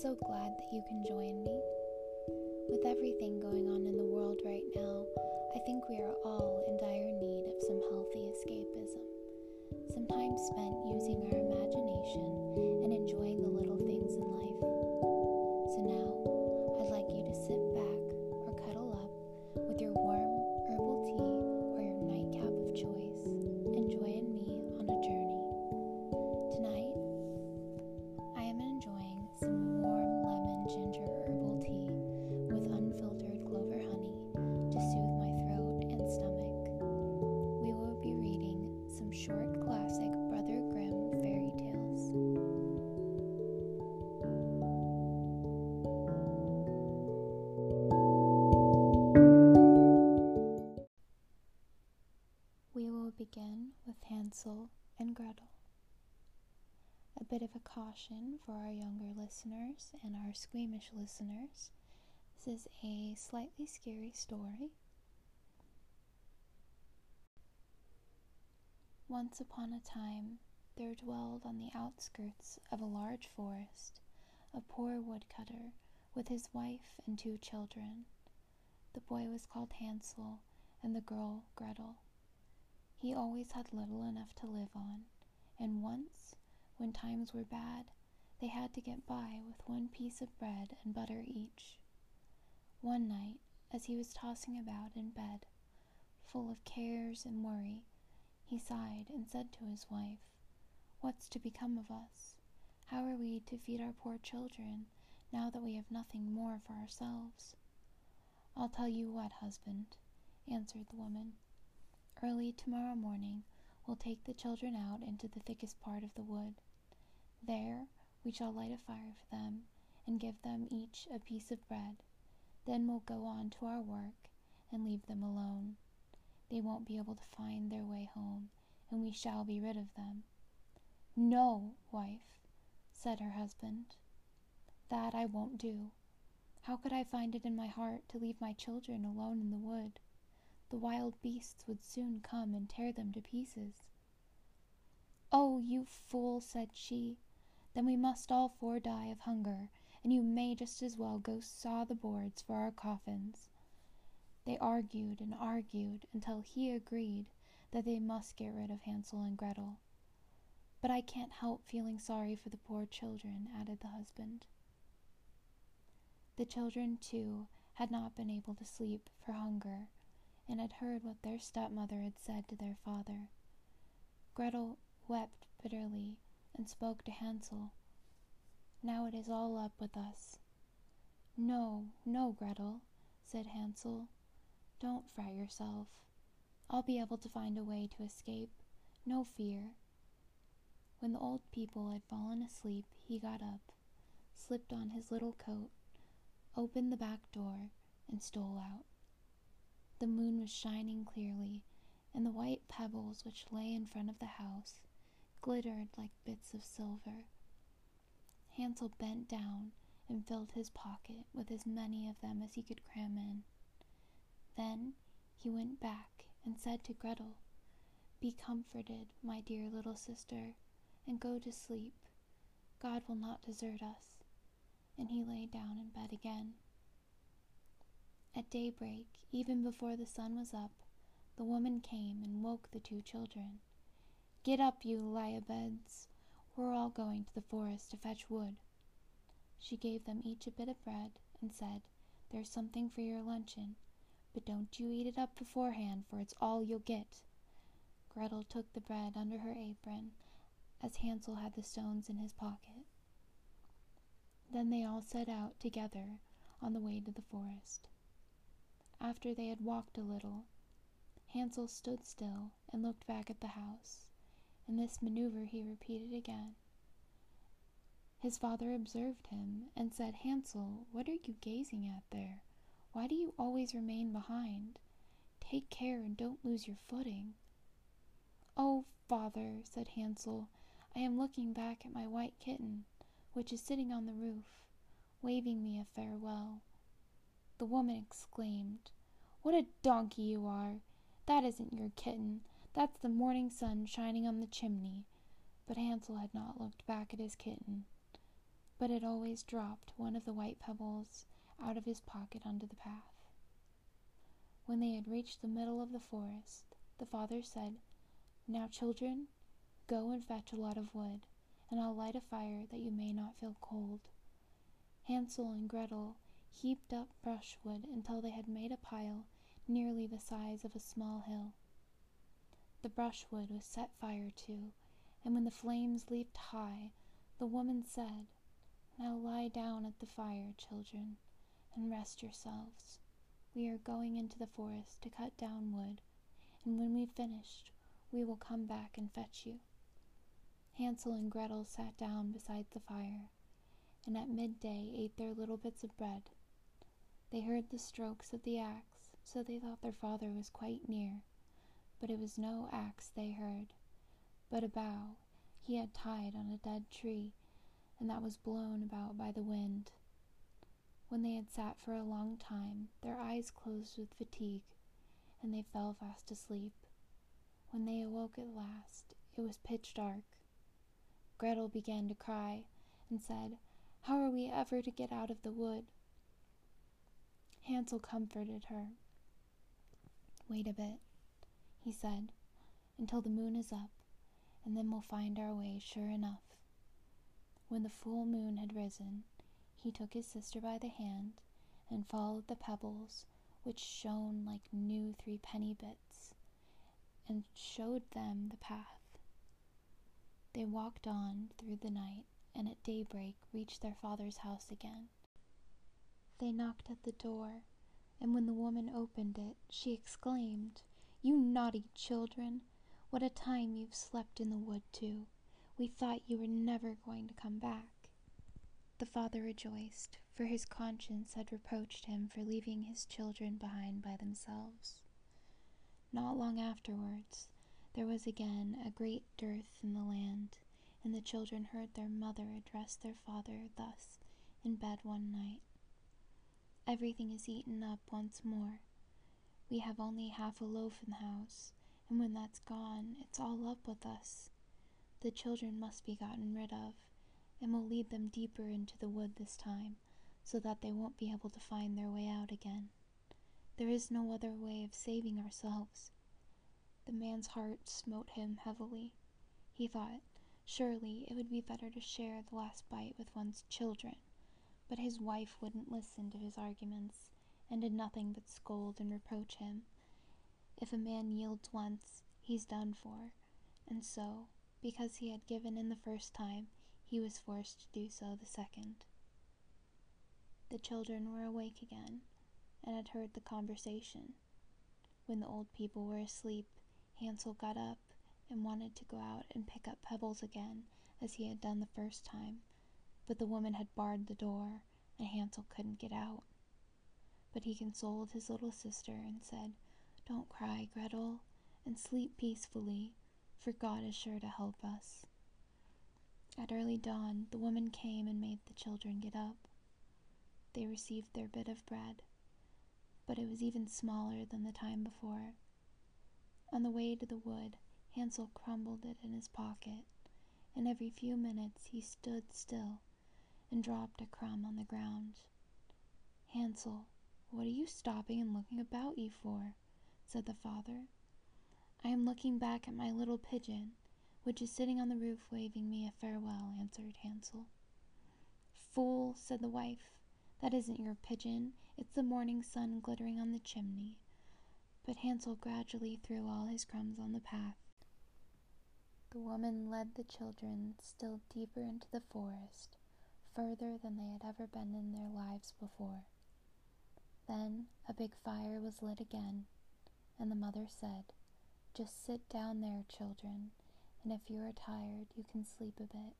so glad that you can join me. With everything going on in the world right now, I think we are all in dire need of some healthy escapism, some time spent using our imagination and enjoying the little things in life. So now, I'd like you to sit begin with Hansel and Gretel. A bit of a caution for our younger listeners and our squeamish listeners. This is a slightly scary story. Once upon a time, there dwelled on the outskirts of a large forest a poor woodcutter with his wife and two children. The boy was called Hansel and the girl Gretel. He always had little enough to live on, and once, when times were bad, they had to get by with one piece of bread and butter each. One night, as he was tossing about in bed, full of cares and worry, he sighed and said to his wife, What's to become of us? How are we to feed our poor children now that we have nothing more for ourselves? I'll tell you what, husband, answered the woman. Early tomorrow morning we'll take the children out into the thickest part of the wood. There we shall light a fire for them and give them each a piece of bread. Then we'll go on to our work and leave them alone. They won't be able to find their way home, and we shall be rid of them. No, wife, said her husband. That I won't do. How could I find it in my heart to leave my children alone in the wood? The wild beasts would soon come and tear them to pieces. Oh, you fool, said she. Then we must all four die of hunger, and you may just as well go saw the boards for our coffins. They argued and argued until he agreed that they must get rid of Hansel and Gretel. But I can't help feeling sorry for the poor children, added the husband. The children, too, had not been able to sleep for hunger, and had heard what their stepmother had said to their father. Gretel wept bitterly and spoke to Hansel. Now it is all up with us. No, no, Gretel, said Hansel. Don't fret yourself. I'll be able to find a way to escape. No fear. When the old people had fallen asleep, he got up, slipped on his little coat, opened the back door, and stole out. The moon was shining clearly, and the white pebbles which lay in front of the house glittered like bits of silver. Hansel bent down and filled his pocket with as many of them as he could cram in. Then he went back and said to Gretel, Be comforted, my dear little sister, and go to sleep. God will not desert us. And he lay down in bed again. At daybreak, even before the sun was up, the woman came and woke the two children. Get up, you lie-a-beds. We're all going to the forest to fetch wood. She gave them each a bit of bread and said, There's something for your luncheon, but don't you eat it up beforehand, for it's all you'll get. Gretel took the bread under her apron, as Hansel had the stones in his pocket. Then they all set out together on the way to the forest. After they had walked a little, Hansel stood still and looked back at the house, and this maneuver he repeated again. His father observed him and said, Hansel, what are you gazing at there? Why do you always remain behind? Take care and don't lose your footing. Oh, father, said Hansel, I am looking back at my white kitten, which is sitting on the roof, waving me a farewell. The woman exclaimed, What a donkey you are! That isn't your kitten, that's the morning sun shining on the chimney. But Hansel had not looked back at his kitten. but had always dropped one of the white pebbles out of his pocket onto the path. When they had reached the middle of the forest, the father said, Now, children, go and fetch a lot of wood, and I'll light a fire that you may not feel cold. Hansel and Gretel heaped up brushwood until they had made a pile nearly the size of a small hill. The brushwood was set fire to, and when the flames leaped high, the woman said, Now lie down at the fire, children, and rest yourselves. We are going into the forest to cut down wood, and when we've finished, we will come back and fetch you. Hansel and Gretel sat down beside the fire, and at midday ate their little bits of bread. They heard the strokes of the axe, so they thought their father was quite near, but it was no axe they heard, but a bough he had tied on a dead tree, and that was blown about by the wind. When they had sat for a long time, their eyes closed with fatigue, and they fell fast asleep. When they awoke at last, it was pitch dark. Gretel began to cry, and said, How are we ever to get out of the wood? Hansel comforted her. Wait a bit, he said, until the moon is up, and then we'll find our way sure enough. When the full moon had risen, he took his sister by the hand and followed the pebbles, which shone like new threepenny bits, and showed them the path. They walked on through the night, and at daybreak reached their father's house again. They knocked at the door, and when the woman opened it, she exclaimed, You naughty children! What a time you've slept in the wood, too! We thought you were never going to come back. The father rejoiced, for his conscience had reproached him for leaving his children behind by themselves. Not long afterwards, there was again a great dearth in the land, and the children heard their mother address their father thus in bed one night Everything is eaten up once more. We have only half a loaf in the house, and when that's gone, it's all up with us. The children must be gotten rid of and we'll lead them deeper into the wood this time, so that they won't be able to find their way out again. There is no other way of saving ourselves. The man's heart smote him heavily. He thought, surely it would be better to share the last bite with one's children. But his wife wouldn't listen to his arguments, and did nothing but scold and reproach him. If a man yields once, he's done for, and so, because he had given in the first time, he was forced to do so the second. The children were awake again and had heard the conversation. When the old people were asleep, Hansel got up and wanted to go out and pick up pebbles again as he had done the first time, but the woman had barred the door and Hansel couldn't get out. But he consoled his little sister and said, Don't cry, Gretel, and sleep peacefully, for God is sure to help us. At early dawn, the woman came and made the children get up. They received their bit of bread, but it was even smaller than the time before. On the way to the wood, Hansel crumbled it in his pocket, and every few minutes he stood still and dropped a crumb on the ground. Hansel, what are you stopping and looking about you for? said the father. I am looking back at my little pigeon which is sitting on the roof waving me a farewell, answered Hansel. Fool, said the wife, that isn't your pigeon, it's the morning sun glittering on the chimney. But Hansel gradually threw all his crumbs on the path. The woman led the children still deeper into the forest, further than they had ever been in their lives before. Then a big fire was lit again, and the mother said, Just sit down there, children, and if you are tired, you can sleep a bit.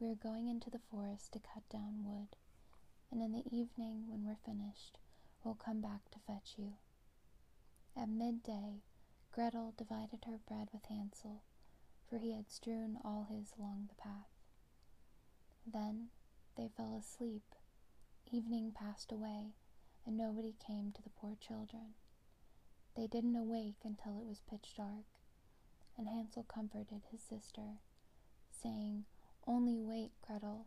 We are going into the forest to cut down wood, and in the evening, when we're finished, we'll come back to fetch you. At midday, Gretel divided her bread with Hansel, for he had strewn all his along the path. Then they fell asleep. Evening passed away, and nobody came to the poor children. They didn't awake until it was pitch dark and Hansel comforted his sister, saying, Only wait, Gretel,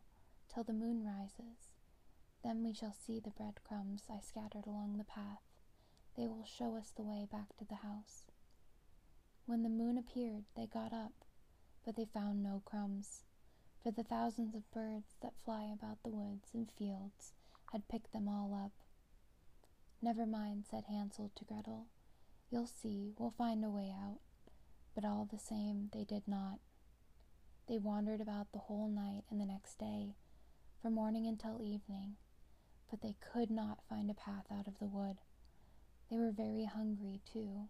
till the moon rises. Then we shall see the breadcrumbs I scattered along the path. They will show us the way back to the house. When the moon appeared, they got up, but they found no crumbs, for the thousands of birds that fly about the woods and fields had picked them all up. Never mind, said Hansel to Gretel. You'll see, we'll find a way out. But all the same, they did not. They wandered about the whole night and the next day, from morning until evening, but they could not find a path out of the wood. They were very hungry, too,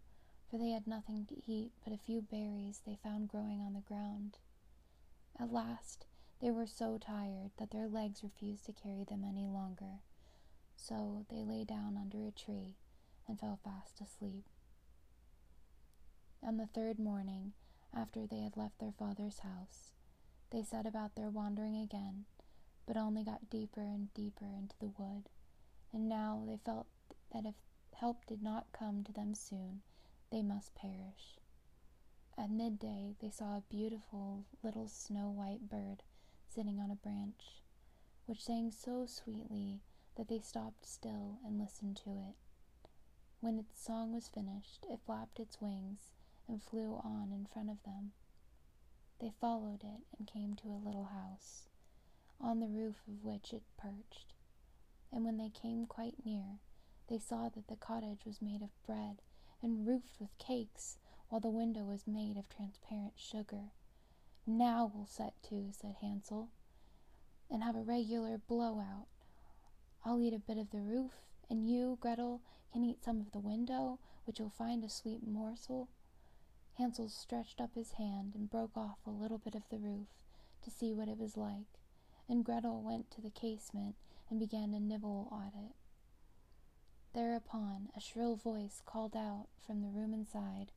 for they had nothing to eat but a few berries they found growing on the ground. At last, they were so tired that their legs refused to carry them any longer, so they lay down under a tree and fell fast asleep. On the third morning, after they had left their father's house, they set about their wandering again, but only got deeper and deeper into the wood, and now they felt that if help did not come to them soon, they must perish. At midday, they saw a beautiful little snow white bird sitting on a branch, which sang so sweetly that they stopped still and listened to it. When its song was finished, it flapped its wings and flew on in front of them. They followed it and came to a little house, on the roof of which it perched. And when they came quite near, they saw that the cottage was made of bread and roofed with cakes, while the window was made of transparent sugar. Now we'll set to, said Hansel, and have a regular blowout. I'll eat a bit of the roof, and you, Gretel, can eat some of the window, which you'll find a sweet morsel. Hansel stretched up his hand and broke off a little bit of the roof to see what it was like, and Gretel went to the casement and began to nibble at it. Thereupon a shrill voice called out from the room inside,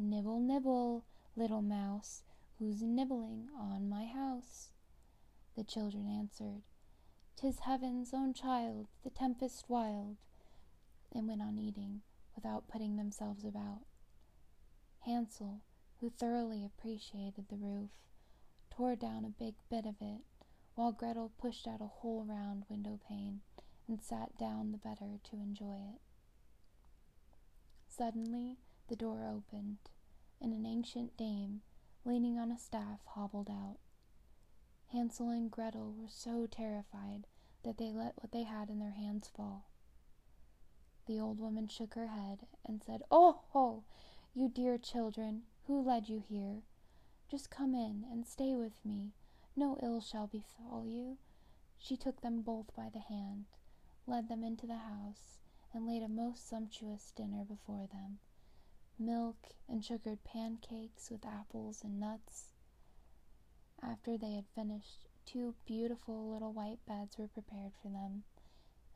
Nibble, nibble, little mouse, who's nibbling on my house? The children answered, "'Tis heaven's own child, the tempest wild," and went on eating without putting themselves about. Hansel, who thoroughly appreciated the roof, tore down a big bit of it, while Gretel pushed out a whole round window pane and sat down the better to enjoy it. Suddenly the door opened, and an ancient dame, leaning on a staff, hobbled out. Hansel and Gretel were so terrified that they let what they had in their hands fall. The old woman shook her head and said, Oh, ho! You dear children, who led you here? Just come in and stay with me. No ill shall befall you. She took them both by the hand led them into the house, and laid a most sumptuous dinner before them milk and sugared pancakes with apples and nuts. After they had finished, two beautiful little white beds were prepared for them,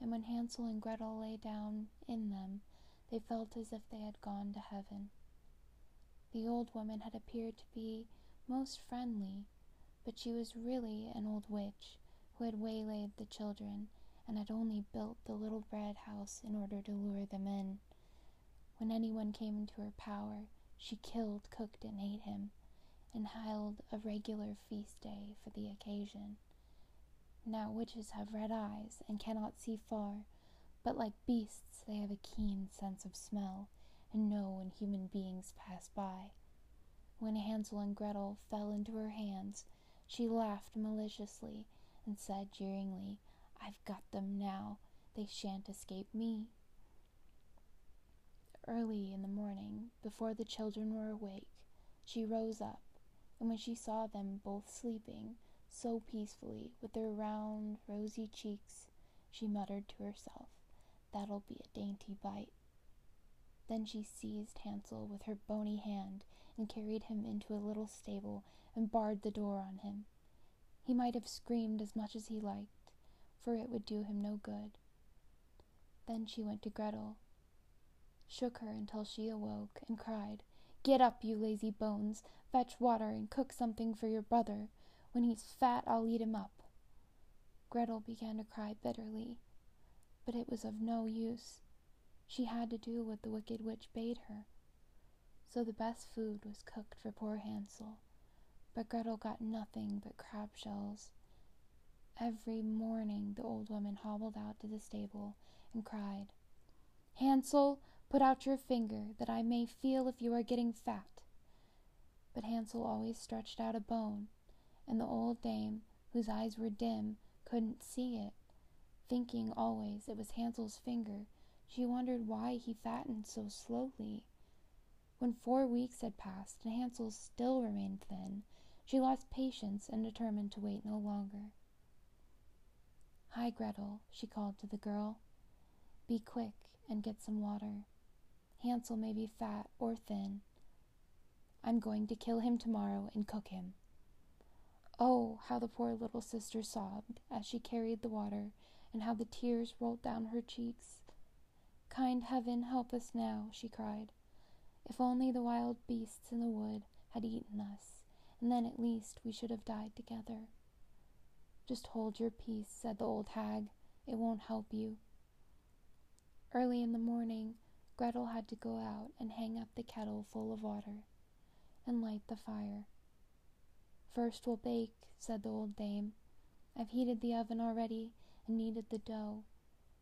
and when Hansel and Gretel lay down in them, they felt as if they had gone to heaven. The old woman had appeared to be most friendly, but she was really an old witch who had waylaid the children and had only built the little bread house in order to lure them in. When anyone came into her power, she killed, cooked, and ate him, and held a regular feast day for the occasion. Now witches have red eyes and cannot see far, but like beasts they have a keen sense of smell and know when human beings pass by. When Hansel and Gretel fell into her hands, she laughed maliciously and said jeeringly, I've got them now. They shan't escape me. Early in the morning, before the children were awake, she rose up, and when she saw them both sleeping so peacefully with their round, rosy cheeks, she muttered to herself, That'll be a dainty bite. Then she seized Hansel with her bony hand and carried him into a little stable and barred the door on him. He might have screamed as much as he liked, for it would do him no good. Then she went to Gretel, shook her until she awoke, and cried, Get up, you lazy bones, fetch water and cook something for your brother. When he's fat, I'll eat him up. Gretel began to cry bitterly, but it was of no use. She had to do what the wicked witch bade her. So the best food was cooked for poor Hansel, but Gretel got nothing but crab shells Every morning the old woman hobbled out to the stable and cried, Hansel, put out your finger, that I may feel if you are getting fat. But Hansel always stretched out a bone, and the old dame, whose eyes were dim, couldn't see it. Thinking always it was Hansel's finger, she wondered why he fattened so slowly. When four weeks had passed and Hansel still remained thin, she lost patience and determined to wait no longer. Hi, Gretel, she called to the girl. Be quick and get some water. Hansel may be fat or thin. I'm going to kill him tomorrow and cook him. Oh, how the poor little sister sobbed as she carried the water, and how the tears rolled down her cheeks. Kind heaven, help us now, she cried. If only the wild beasts in the wood had eaten us, and then at least we should have died together. Just hold your peace, said the old hag. It won't help you. Early in the morning, Gretel had to go out and hang up the kettle full of water and light the fire. First we'll bake, said the old dame. I've heated the oven already and kneaded the dough.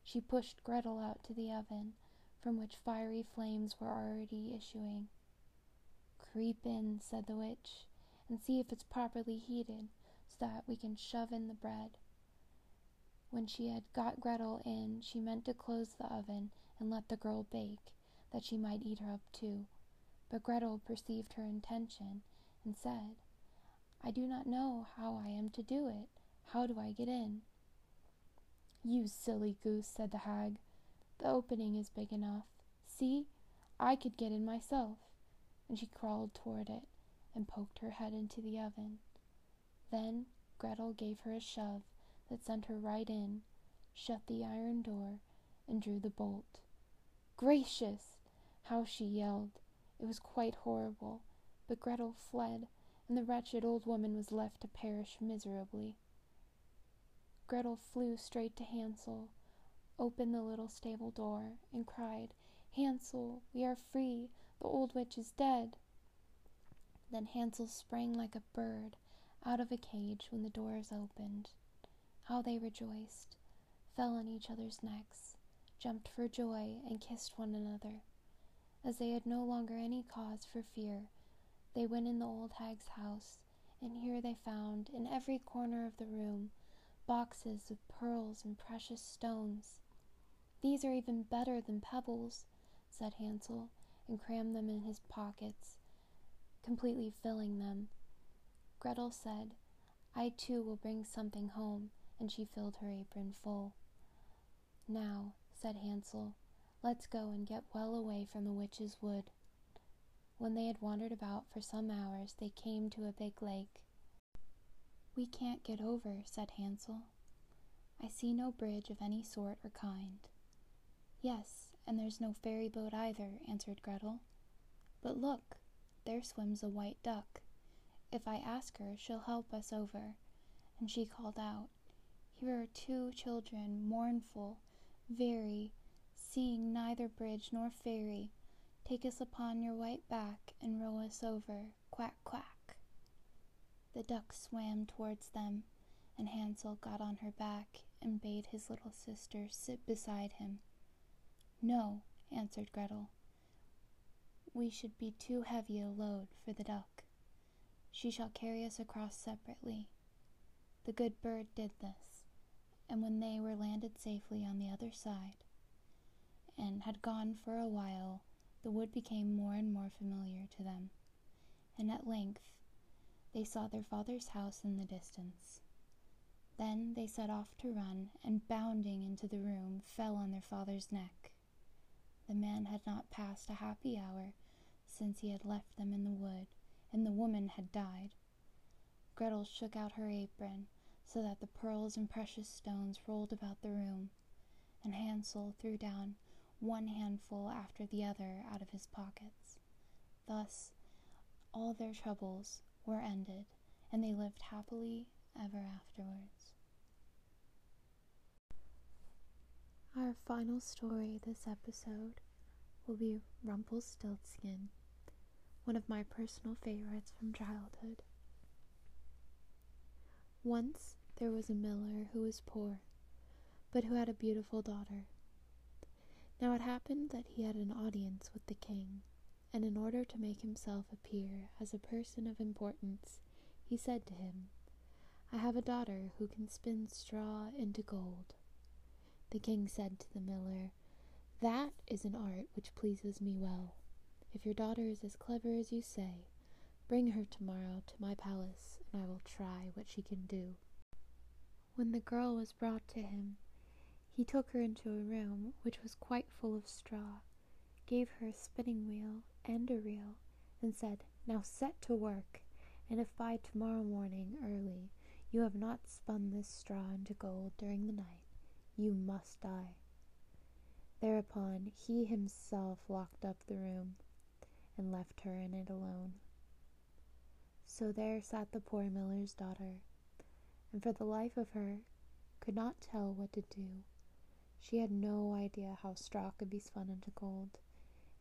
She pushed Gretel out to the oven, from which fiery flames were already issuing. Creep in, said the witch, and see if it's properly heated, so that we can shove in the bread. When she had got Gretel in, she meant to close the oven and let the girl bake, that she might eat her up too. But Gretel perceived her intention and said, I do not know how I am to do it. How do I get in? You silly goose, said the hag. The opening is big enough. See, I could get in myself. And she crawled toward it and poked her head into the oven. Then Gretel gave her a shove that sent her right in, shut the iron door, and drew the bolt. Gracious! How she yelled! It was quite horrible, but Gretel fled and the wretched old woman was left to perish miserably. Gretel flew straight to Hansel, opened the little stable door, and cried, Hansel, we are free, the old witch is dead. Then Hansel sprang like a bird out of a cage when the doors opened. How they rejoiced, fell on each other's necks, jumped for joy, and kissed one another. As they had no longer any cause for fear, they went in the old hag's house, and here they found, in every corner of the room, boxes with pearls and precious stones. These are even better than pebbles, said Hansel, and crammed them in his pockets, completely filling them. Gretel said, I too will bring something home, and she filled her apron full. Now, said Hansel, let's go and get well away from the witch's wood. When they had wandered about for some hours, they came to a big lake. We can't get over, said Hansel. I see no bridge of any sort or kind. Yes, and there's no ferry boat either, answered Gretel. But look, there swims a white duck. If I ask her, she'll help us over. And she called out, Here are two children, mournful, very, seeing neither bridge nor ferry, Take us upon your white back and row us over, quack, quack. The duck swam towards them, and Hansel got on her back and bade his little sister sit beside him. No, answered Gretel. We should be too heavy a load for the duck. She shall carry us across separately. The good bird did this, and when they were landed safely on the other side, and had gone for a while the wood became more and more familiar to them, and at length they saw their father's house in the distance. Then they set off to run, and bounding into the room, fell on their father's neck. The man had not passed a happy hour since he had left them in the wood, and the woman had died. Gretel shook out her apron so that the pearls and precious stones rolled about the room, and Hansel threw down one handful after the other out of his pockets. Thus, all their troubles were ended, and they lived happily ever afterwards. Our final story this episode will be Rumpelstiltskin, one of my personal favorites from childhood. Once there was a miller who was poor, but who had a beautiful daughter. Now it happened that he had an audience with the king, and in order to make himself appear as a person of importance, he said to him, I have a daughter who can spin straw into gold. The king said to the miller, That is an art which pleases me well. If your daughter is as clever as you say, bring her tomorrow to my palace, and I will try what she can do. When the girl was brought to him, he took her into a room which was quite full of straw, gave her a spinning wheel and a reel, and said, Now set to work, and if by tomorrow morning early you have not spun this straw into gold during the night, you must die. Thereupon he himself locked up the room and left her in it alone. So there sat the poor miller's daughter, and for the life of her could not tell what to do. She had no idea how straw could be spun into gold,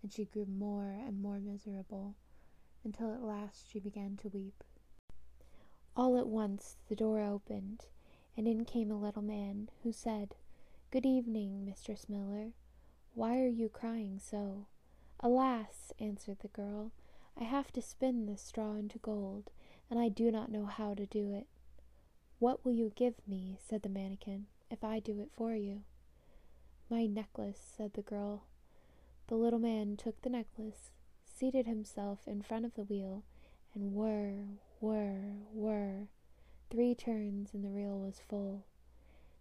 and she grew more and more miserable until at last she began to weep. All at once the door opened, and in came a little man, who said, Good evening, Mistress Miller. Why are you crying so? Alas, answered the girl, I have to spin this straw into gold, and I do not know how to do it. What will you give me, said the mannikin, if I do it for you? My necklace, said the girl. The little man took the necklace, seated himself in front of the wheel, and whir, whir, whir. Three turns and the reel was full.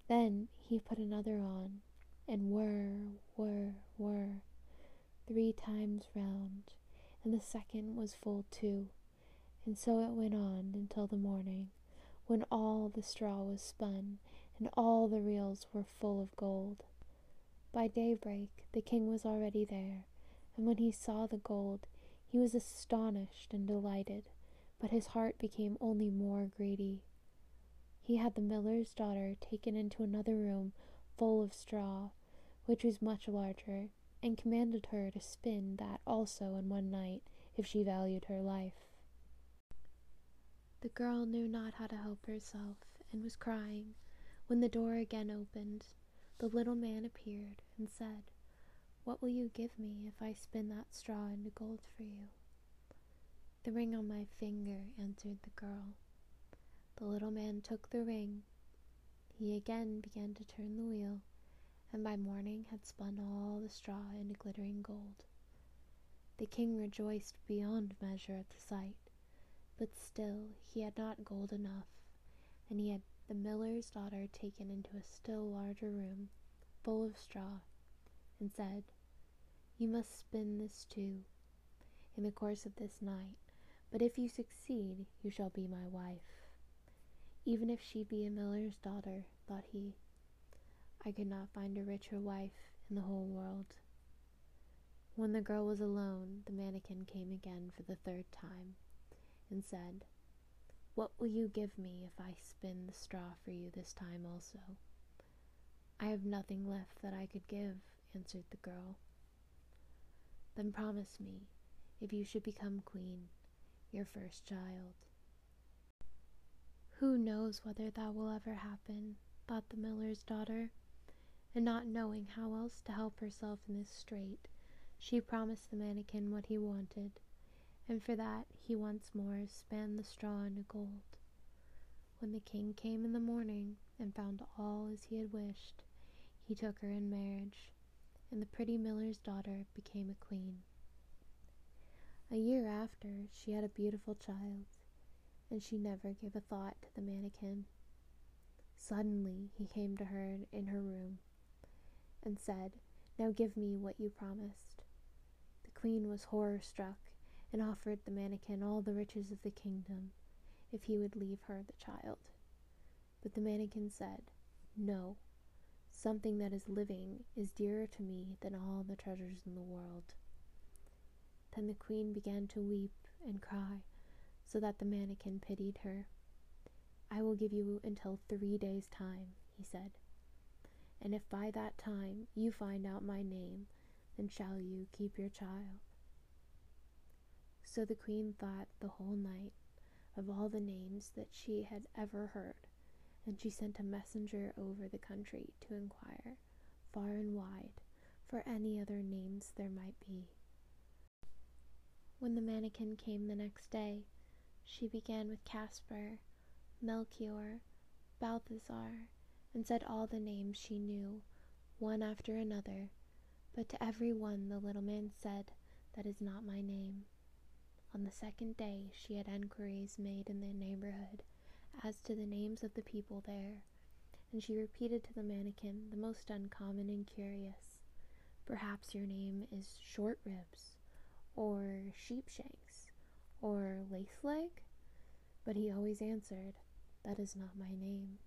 Then he put another on, and whir, whir, whir. Three times round, and the second was full too. And so it went on until the morning, when all the straw was spun, and all the reels were full of gold. By daybreak the king was already there, and when he saw the gold, he was astonished and delighted but his heart became only more greedy. He had the miller's daughter taken into another room full of straw, which was much larger, and commanded her to spin that also in one night if she valued her life. The girl knew not how to help herself and was crying when the door again opened. The little man appeared and said, What will you give me if I spin that straw into gold for you? The ring on my finger, answered the girl. The little man took the ring. He again began to turn the wheel, and by morning had spun all the straw into glittering gold. The king rejoiced beyond measure at the sight, but still he had not gold enough, and he had the miller's daughter taken into a still larger room, full of straw, and said, You must spin this too, in the course of this night, but if you succeed, you shall be my wife. Even if she be a miller's daughter, thought he, I could not find a richer wife in the whole world. When the girl was alone, the mannikin came again for the third time, and said, What will you give me if I spin the straw for you this time also? I have nothing left that I could give, answered the girl. Then promise me, if you should become queen, your first child. Who knows whether that will ever happen, thought the miller's daughter, and not knowing how else to help herself in this strait, she promised the mannikin what he wanted, and for that he once more span the straw into gold. When the king came in the morning and found all as he had wished, he took her in marriage, and the pretty miller's daughter became a queen. A year after, she had a beautiful child, and she never gave a thought to the mannikin. Suddenly he came to her in her room and said, Now give me what you promised. The queen was horror struck and offered the mannikin all the riches of the kingdom if he would leave her the child. But the mannikin said, No, something that is living is dearer to me than all the treasures in the world. Then the queen began to weep and cry, so that the mannikin pitied her. I will give you until three days' time, he said, and if by that time you find out my name, then shall you keep your child. So the queen thought the whole night of all the names that she had ever heard, and she sent a messenger over the country to inquire, far and wide, for any other names there might be. When the mannikin came the next day, she began with Caspar, Melchior, Balthazar, and said all the names she knew, one after another, but to every one the little man said, That is not my name. On the second day she had enquiries made in the neighborhood as to the names of the people there, and she repeated to the mannikin the most uncommon and curious. Perhaps your name is Short Ribs, or Sheepshanks, or Lace Leg? But he always answered, That is not my name.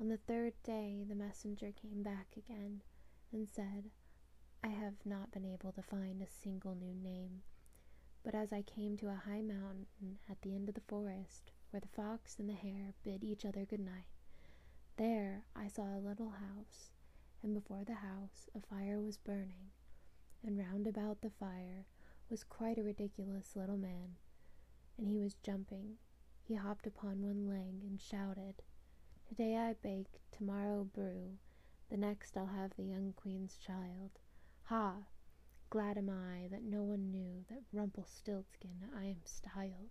On the third day the messenger came back again and said, I have not been able to find a single new name. But as I came to a high mountain at the end of the forest, where the fox and the hare bid each other good night, there I saw a little house, and before the house a fire was burning, and round about the fire was quite a ridiculous little man, and he was jumping. He hopped upon one leg and shouted, Today I bake, tomorrow brew, the next I'll have the young queen's child. Ha! Glad am I that no one knew that Rumpelstiltskin I am styled.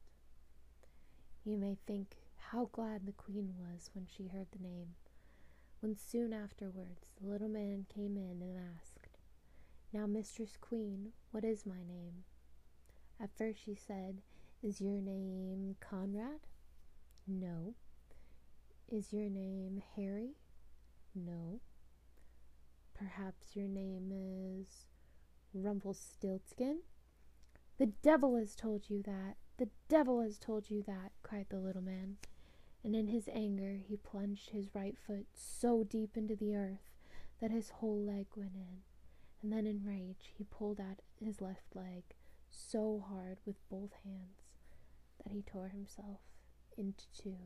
You may think how glad the queen was when she heard the name, when soon afterwards the little man came in and asked, Now, Mistress Queen, what is my name? At first she said, Is your name Conrad? No. Is your name Harry? No. Perhaps your name is Rumpelstiltskin? The devil has told you that! The devil has told you that! cried the little man. And in his anger he plunged his right foot so deep into the earth that his whole leg went in. And then in rage he pulled out his left leg so hard with both hands that he tore himself into two.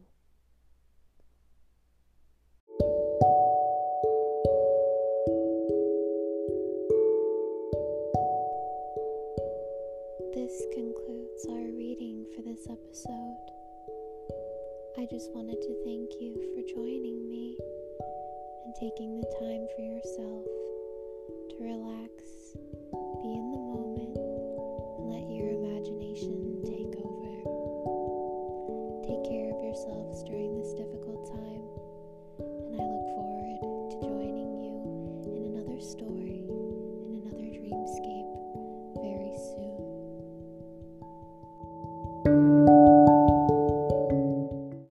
This concludes our reading for this episode. I just wanted to thank you for joining me and taking the time for yourself to relax